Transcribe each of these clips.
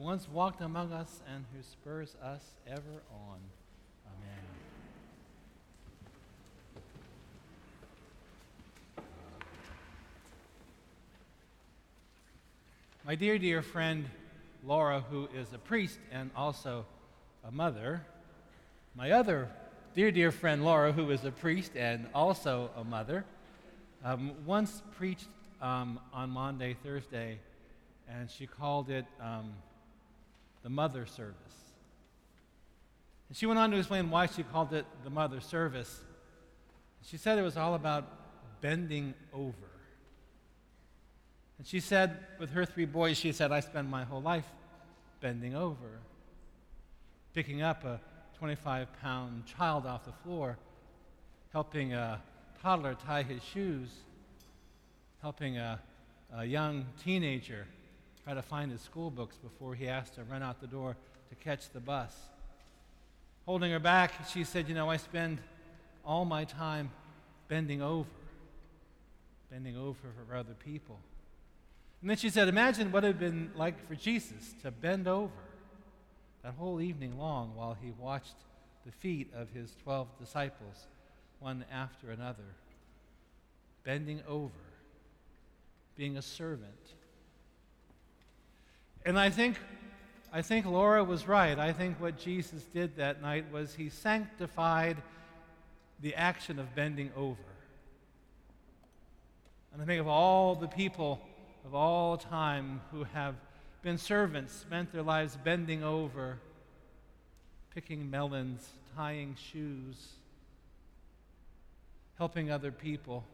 once walked among us and who spurs us ever on. Amen. My dear, dear friend Laura, who is a priest and also a mother, my other dear, dear friend Laura, who is a priest and also a mother, um, once preached um, on Maundy, Thursday, and she called it um, the Mother Service. And she went on to explain why she called it the Mother Service. She said it was all about bending over. And she said, with her three boys, she said, I spend my whole life bending over, picking up a 25 pound child off the floor, helping a toddler tie his shoes, helping a, a young teenager try to find his school books before he has to run out the door to catch the bus. Holding her back, she said, You know, I spend all my time bending over, bending over for other people. And then she said, Imagine what it would have been like for Jesus to bend over that whole evening long while he watched the feet of his 12 disciples, one after another, bending over, being a servant. And I think, I think Laura was right. I think what Jesus did that night was he sanctified the action of bending over. And I think of all the people of all time who have been servants, spent their lives bending over, picking melons, tying shoes, helping other people.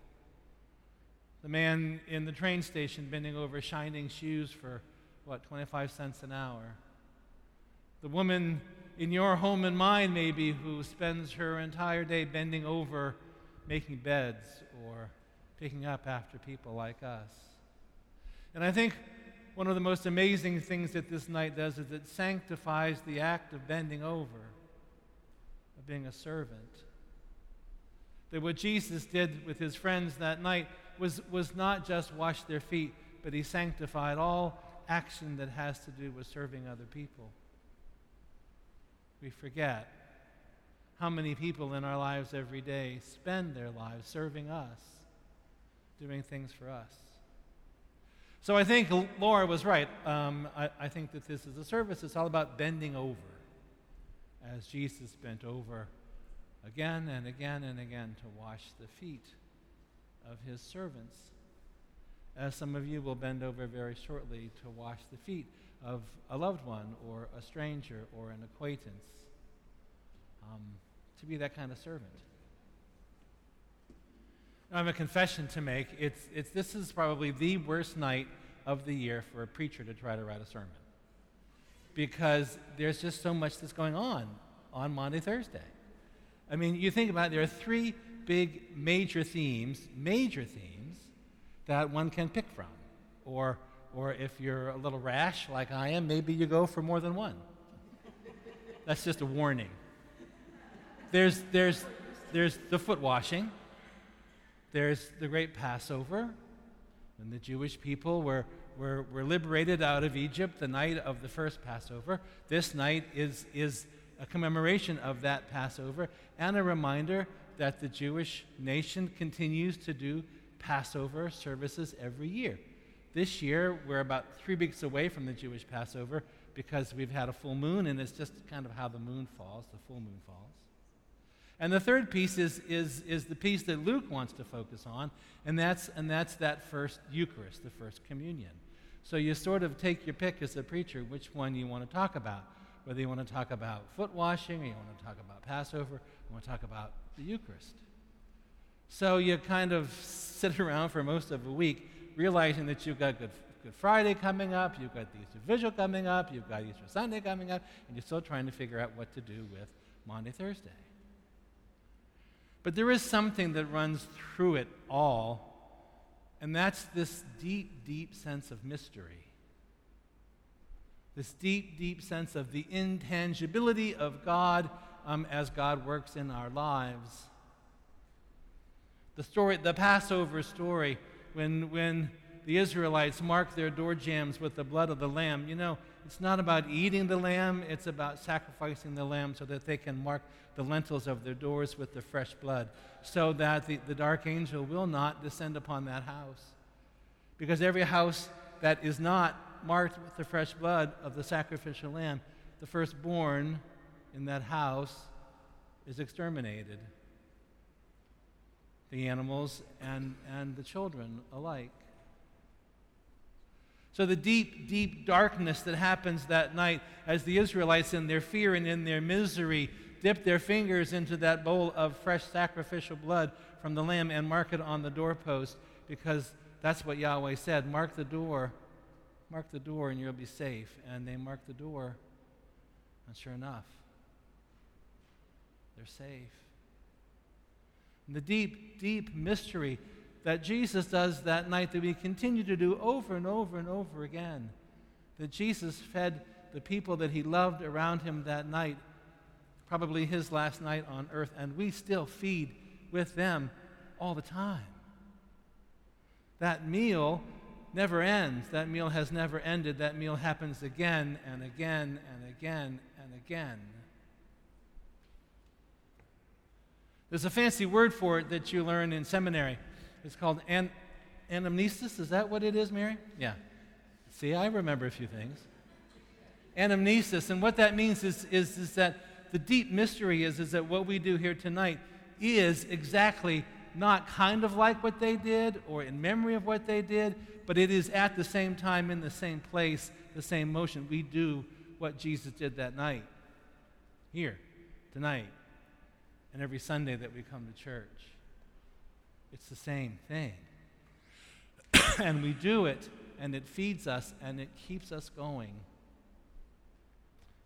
The man in the train station bending over, shining shoes for, what, 25 cents an hour. The woman in your home and mine, maybe, who spends her entire day bending over, making beds or picking up after people like us. And I think one of the most amazing things that this night does is it sanctifies the act of bending over, of being a servant. That what Jesus did with his friends that night was, was not just wash their feet, but he sanctified all action that has to do with serving other people. We forget how many people in our lives every day spend their lives serving us, doing things for us. So I think Laura was right. Um, I, I think that this is a service. It's all about bending over, as Jesus bent over again and again and again to wash the feet of his servants. As some of you will bend over very shortly to wash the feet of a loved one or a stranger or an acquaintance, um, to be that kind of servant. I have a confession to make. It's, it's, this is probably the worst night of the year for a preacher to try to write a sermon because there's just so much that's going on on Maundy, Thursday. I mean, you think about it, there are three big major themes, major themes, that one can pick from. Or, or if you're a little rash like I am, maybe you go for more than one. That's just a warning. There's, there's, there's the foot washing there's the great Passover, when the Jewish people were, were, were liberated out of Egypt the night of the first Passover. This night is, is a commemoration of that Passover and a reminder that the Jewish nation continues to do Passover services every year. This year, we're about three weeks away from the Jewish Passover because we've had a full moon, and it's just kind of how the moon falls, the full moon falls. And the third piece is, is, is the piece that Luke wants to focus on, and that's, and that's that first Eucharist, the first communion. So you sort of take your pick as a preacher which one you want to talk about. Whether you want to talk about foot washing, or you want to talk about Passover, you want to talk about the Eucharist. So you kind of sit around for most of a week realizing that you've got Good, Good Friday coming up, you've got the Easter Vigil coming up, you've got Easter Sunday coming up, and you're still trying to figure out what to do with Maundy, Thursday. But there is something that runs through it all, and that's this deep, deep sense of mystery. This deep, deep sense of the intangibility of God um, as God works in our lives. The story, the Passover story, when, when the Israelites marked their door jambs with the blood of the lamb, you know, it's not about eating the lamb, it's about sacrificing the lamb so that they can mark the lintels of their doors with the fresh blood, so that the, the dark angel will not descend upon that house. Because every house that is not marked with the fresh blood of the sacrificial lamb, the firstborn in that house is exterminated. The animals and, and the children alike. So, the deep, deep darkness that happens that night as the Israelites, in their fear and in their misery, dip their fingers into that bowl of fresh sacrificial blood from the lamb and mark it on the doorpost because that's what Yahweh said mark the door, mark the door, and you'll be safe. And they mark the door, and sure enough, they're safe. And the deep, deep mystery that Jesus does that night that we continue to do over and over and over again. That Jesus fed the people that he loved around him that night, probably his last night on earth, and we still feed with them all the time. That meal never ends. That meal has never ended. That meal happens again and again and again and again. There's a fancy word for it that you learn in seminary. It's called an- anamnesis. Is that what it is, Mary? Yeah. See, I remember a few things. Anamnesis. And what that means is, is, is that the deep mystery is, is that what we do here tonight is exactly not kind of like what they did or in memory of what they did, but it is at the same time in the same place, the same motion. We do what Jesus did that night, here, tonight, and every Sunday that we come to church. It's the same thing. and we do it, and it feeds us, and it keeps us going.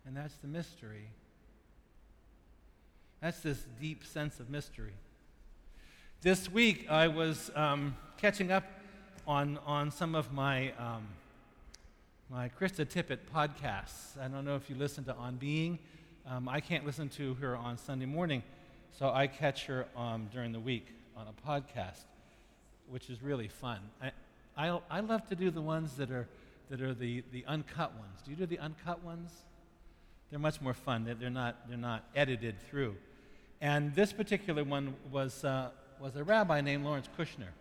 And that's the mystery. That's this deep sense of mystery. This week, I was um, catching up on, on some of my, um, my Krista Tippett podcasts. I don't know if you listen to On Being. Um, I can't listen to her on Sunday morning, so I catch her um, during the week on a podcast, which is really fun. I, I, I love to do the ones that are, that are the, the uncut ones. Do you do the uncut ones? They're much more fun. They're, they're, not, they're not edited through. And this particular one was, uh, was a rabbi named Lawrence Kushner,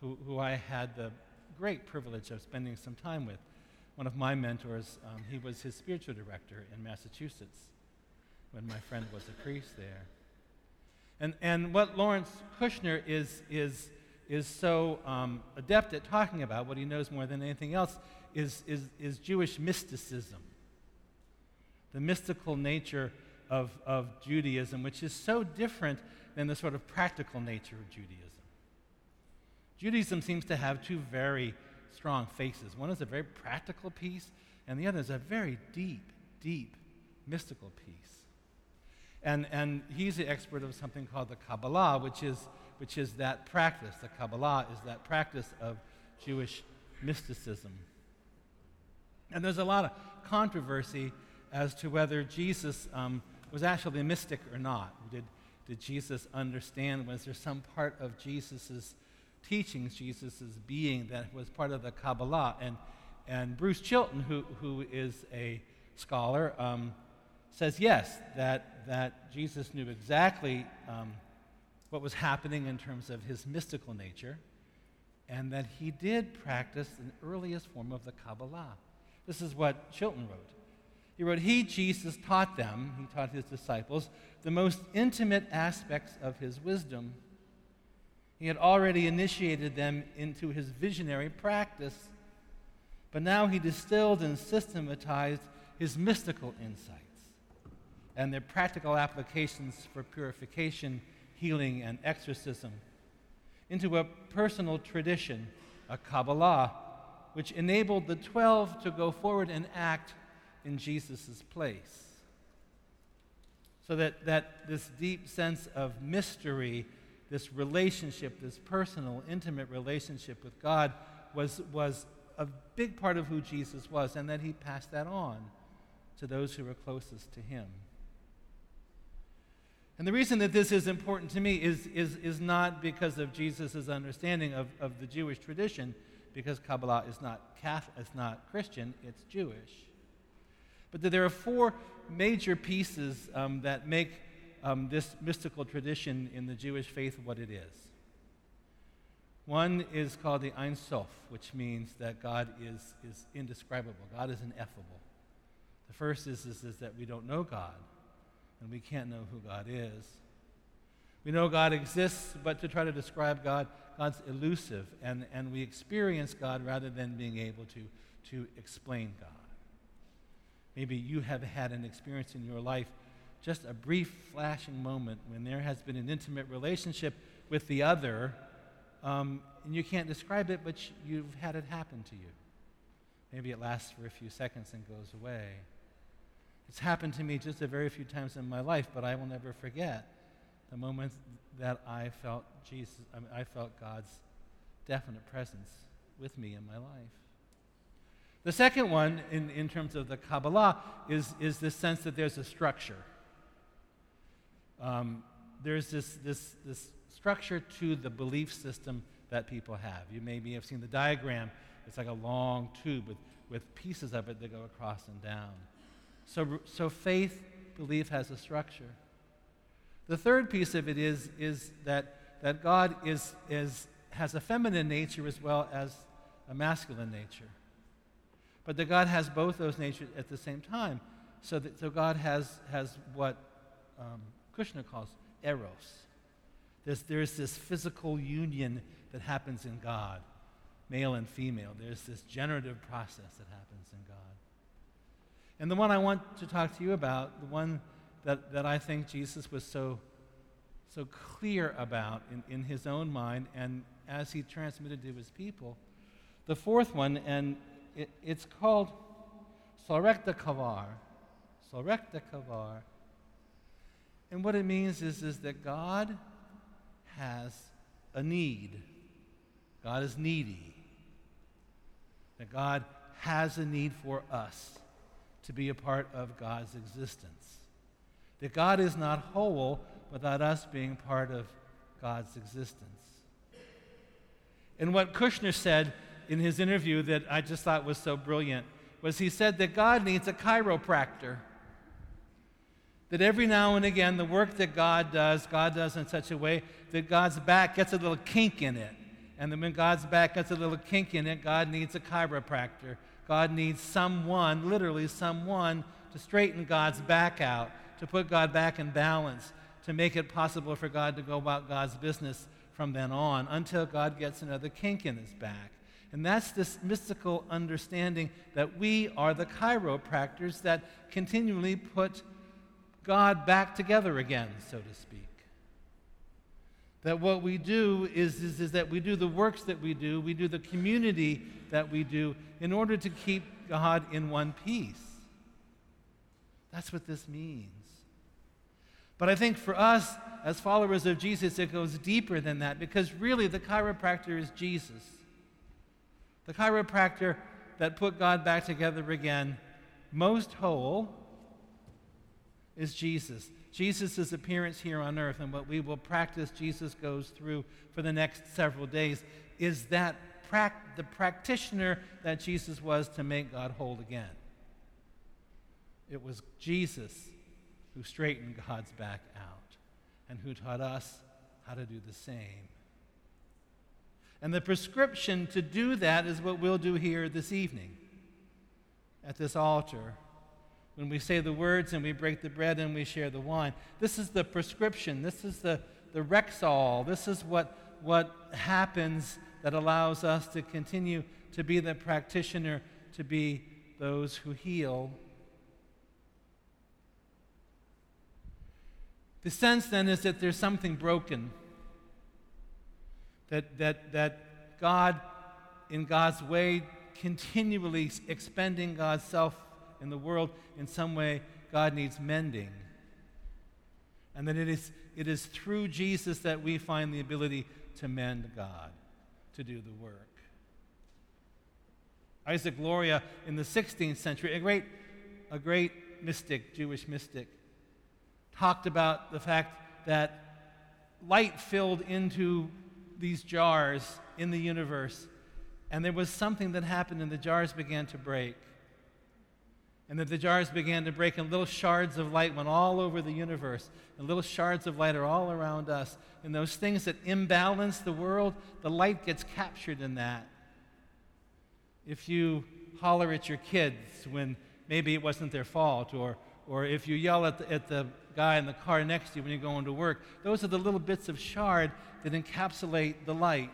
who, who I had the great privilege of spending some time with. One of my mentors, um, he was his spiritual director in Massachusetts when my friend was a priest there. And, and what Lawrence Kushner is, is, is so um, adept at talking about, what he knows more than anything else, is, is, is Jewish mysticism. The mystical nature of, of Judaism, which is so different than the sort of practical nature of Judaism. Judaism seems to have two very strong faces. One is a very practical piece, and the other is a very deep, deep mystical piece. And, and he's the expert of something called the Kabbalah, which is, which is that practice. The Kabbalah is that practice of Jewish mysticism. And there's a lot of controversy as to whether Jesus um, was actually a mystic or not. Did, did Jesus understand? Was there some part of Jesus' teachings, Jesus' being, that was part of the Kabbalah? And, and Bruce Chilton, who, who is a scholar, um, says yes, that, that Jesus knew exactly um, what was happening in terms of his mystical nature, and that he did practice an earliest form of the Kabbalah. This is what Chilton wrote. He wrote, He, Jesus, taught them, he taught his disciples, the most intimate aspects of his wisdom. He had already initiated them into his visionary practice, but now he distilled and systematized his mystical insight and their practical applications for purification, healing, and exorcism into a personal tradition, a Kabbalah, which enabled the 12 to go forward and act in Jesus' place. So that, that this deep sense of mystery, this relationship, this personal, intimate relationship with God was, was a big part of who Jesus was, and that he passed that on to those who were closest to him. And the reason that this is important to me is, is, is not because of Jesus' understanding of, of the Jewish tradition, because Kabbalah is not, Catholic, it's not Christian, it's Jewish. But that there are four major pieces um, that make um, this mystical tradition in the Jewish faith what it is. One is called the Ein Sof, which means that God is, is indescribable. God is ineffable. The first is, is, is that we don't know God, and we can't know who God is. We know God exists, but to try to describe God, God's elusive, and, and we experience God rather than being able to, to explain God. Maybe you have had an experience in your life, just a brief flashing moment when there has been an intimate relationship with the other, um, and you can't describe it, but you've had it happen to you. Maybe it lasts for a few seconds and goes away. It's happened to me just a very few times in my life, but I will never forget the moment that I felt Jesus, I, mean, I felt God's definite presence with me in my life. The second one, in, in terms of the Kabbalah, is, is this sense that there's a structure. Um, there's this, this, this structure to the belief system that people have. You maybe have seen the diagram. It's like a long tube with, with pieces of it that go across and down. So, so faith, belief has a structure. The third piece of it is, is that, that God is, is, has a feminine nature as well as a masculine nature. But that God has both those natures at the same time. So, that, so God has, has what um, Kushner calls eros. There's, there's this physical union that happens in God, male and female. There's this generative process that happens in God. And the one I want to talk to you about, the one that, that I think Jesus was so, so clear about in, in his own mind and as he transmitted to his people. The fourth one, and it, it's called Sorekta Kavar. Sorekta Kavar. And what it means is, is that God has a need. God is needy. That God has a need for us to be a part of God's existence. That God is not whole without us being part of God's existence. And what Kushner said in his interview that I just thought was so brilliant was he said that God needs a chiropractor. That every now and again, the work that God does, God does in such a way that God's back gets a little kink in it. And then when God's back gets a little kink in it, God needs a chiropractor. God needs someone, literally someone, to straighten God's back out to put God back in balance, to make it possible for God to go about God's business from then on until God gets another kink in his back. And that's this mystical understanding that we are the chiropractors that continually put God back together again, so to speak. That what we do is, is, is that we do the works that we do, we do the community that we do in order to keep God in one piece. That's what this means. But I think for us, as followers of Jesus, it goes deeper than that because really the chiropractor is Jesus. The chiropractor that put God back together again, most whole, is Jesus. Jesus' appearance here on earth and what we will practice Jesus goes through for the next several days is that the practitioner that Jesus was to make God whole again. It was Jesus who straightened God's back out and who taught us how to do the same. And the prescription to do that is what we'll do here this evening at this altar when we say the words and we break the bread and we share the wine. This is the prescription. This is the, the Rexall. This is what, what happens that allows us to continue to be the practitioner, to be those who heal The sense then is that there's something broken. That, that, that God, in God's way, continually expending God's self in the world in some way, God needs mending. And that it is, it is through Jesus that we find the ability to mend God, to do the work. Isaac Luria in the 16th century, a great, a great mystic, Jewish mystic, talked about the fact that light filled into these jars in the universe and there was something that happened, and the jars began to break. And that the jars began to break, and little shards of light went all over the universe. And little shards of light are all around us. And those things that imbalance the world, the light gets captured in that. If you holler at your kids when maybe it wasn't their fault, or, or if you yell at the, at the guy in the car next to you when you're going to work, those are the little bits of shard that encapsulate the light.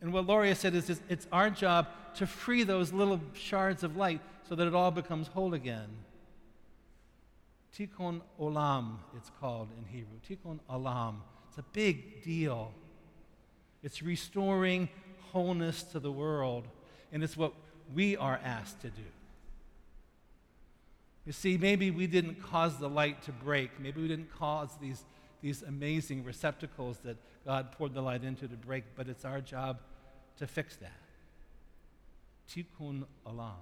And what Luria said is, is it's our job to free those little shards of light so that it all becomes whole again. Tikkun olam, it's called in Hebrew. Tikkun olam. It's a big deal. It's restoring wholeness to the world, and it's what we are asked to do. You see, maybe we didn't cause the light to break. Maybe we didn't cause these, these amazing receptacles that God poured the light into to break, but it's our job to fix that. Tikkun olam.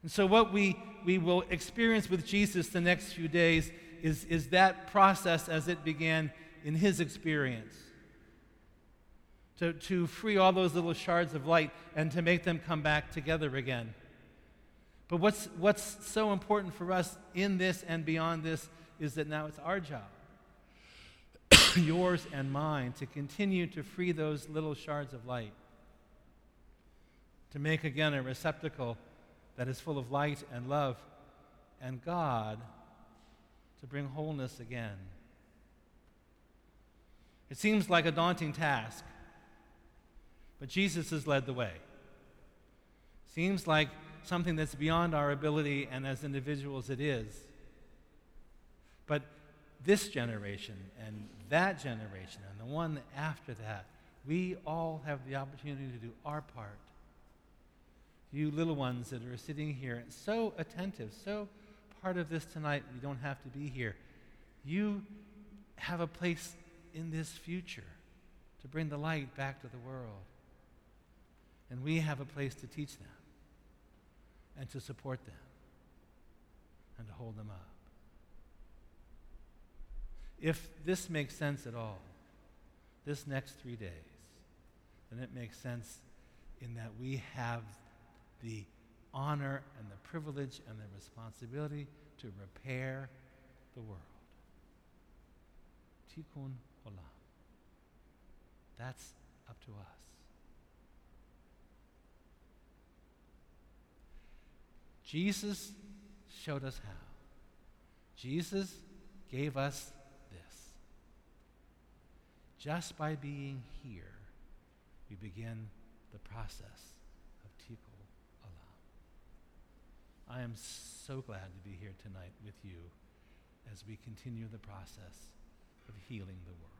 And so, what we, we will experience with Jesus the next few days is, is that process as it began in his experience. To, to free all those little shards of light and to make them come back together again. But what's, what's so important for us in this and beyond this is that now it's our job yours and mine, to continue to free those little shards of light, to make again a receptacle that is full of light and love and God, to bring wholeness again. It seems like a daunting task, but Jesus has led the way. Seems like something that's beyond our ability, and as individuals, it is. But this generation and that generation and the one after that, we all have the opportunity to do our part. You little ones that are sitting here and so attentive, so part of this tonight, you don't have to be here. You have a place in this future to bring the light back to the world. And we have a place to teach them and to support them and to hold them up. If this makes sense at all, this next three days, then it makes sense in that we have the honor and the privilege and the responsibility to repair the world. Tikkun olam. That's up to us. Jesus showed us how. Jesus gave us just by being here, we begin the process of Tikkun Olam. I am so glad to be here tonight with you as we continue the process of healing the world.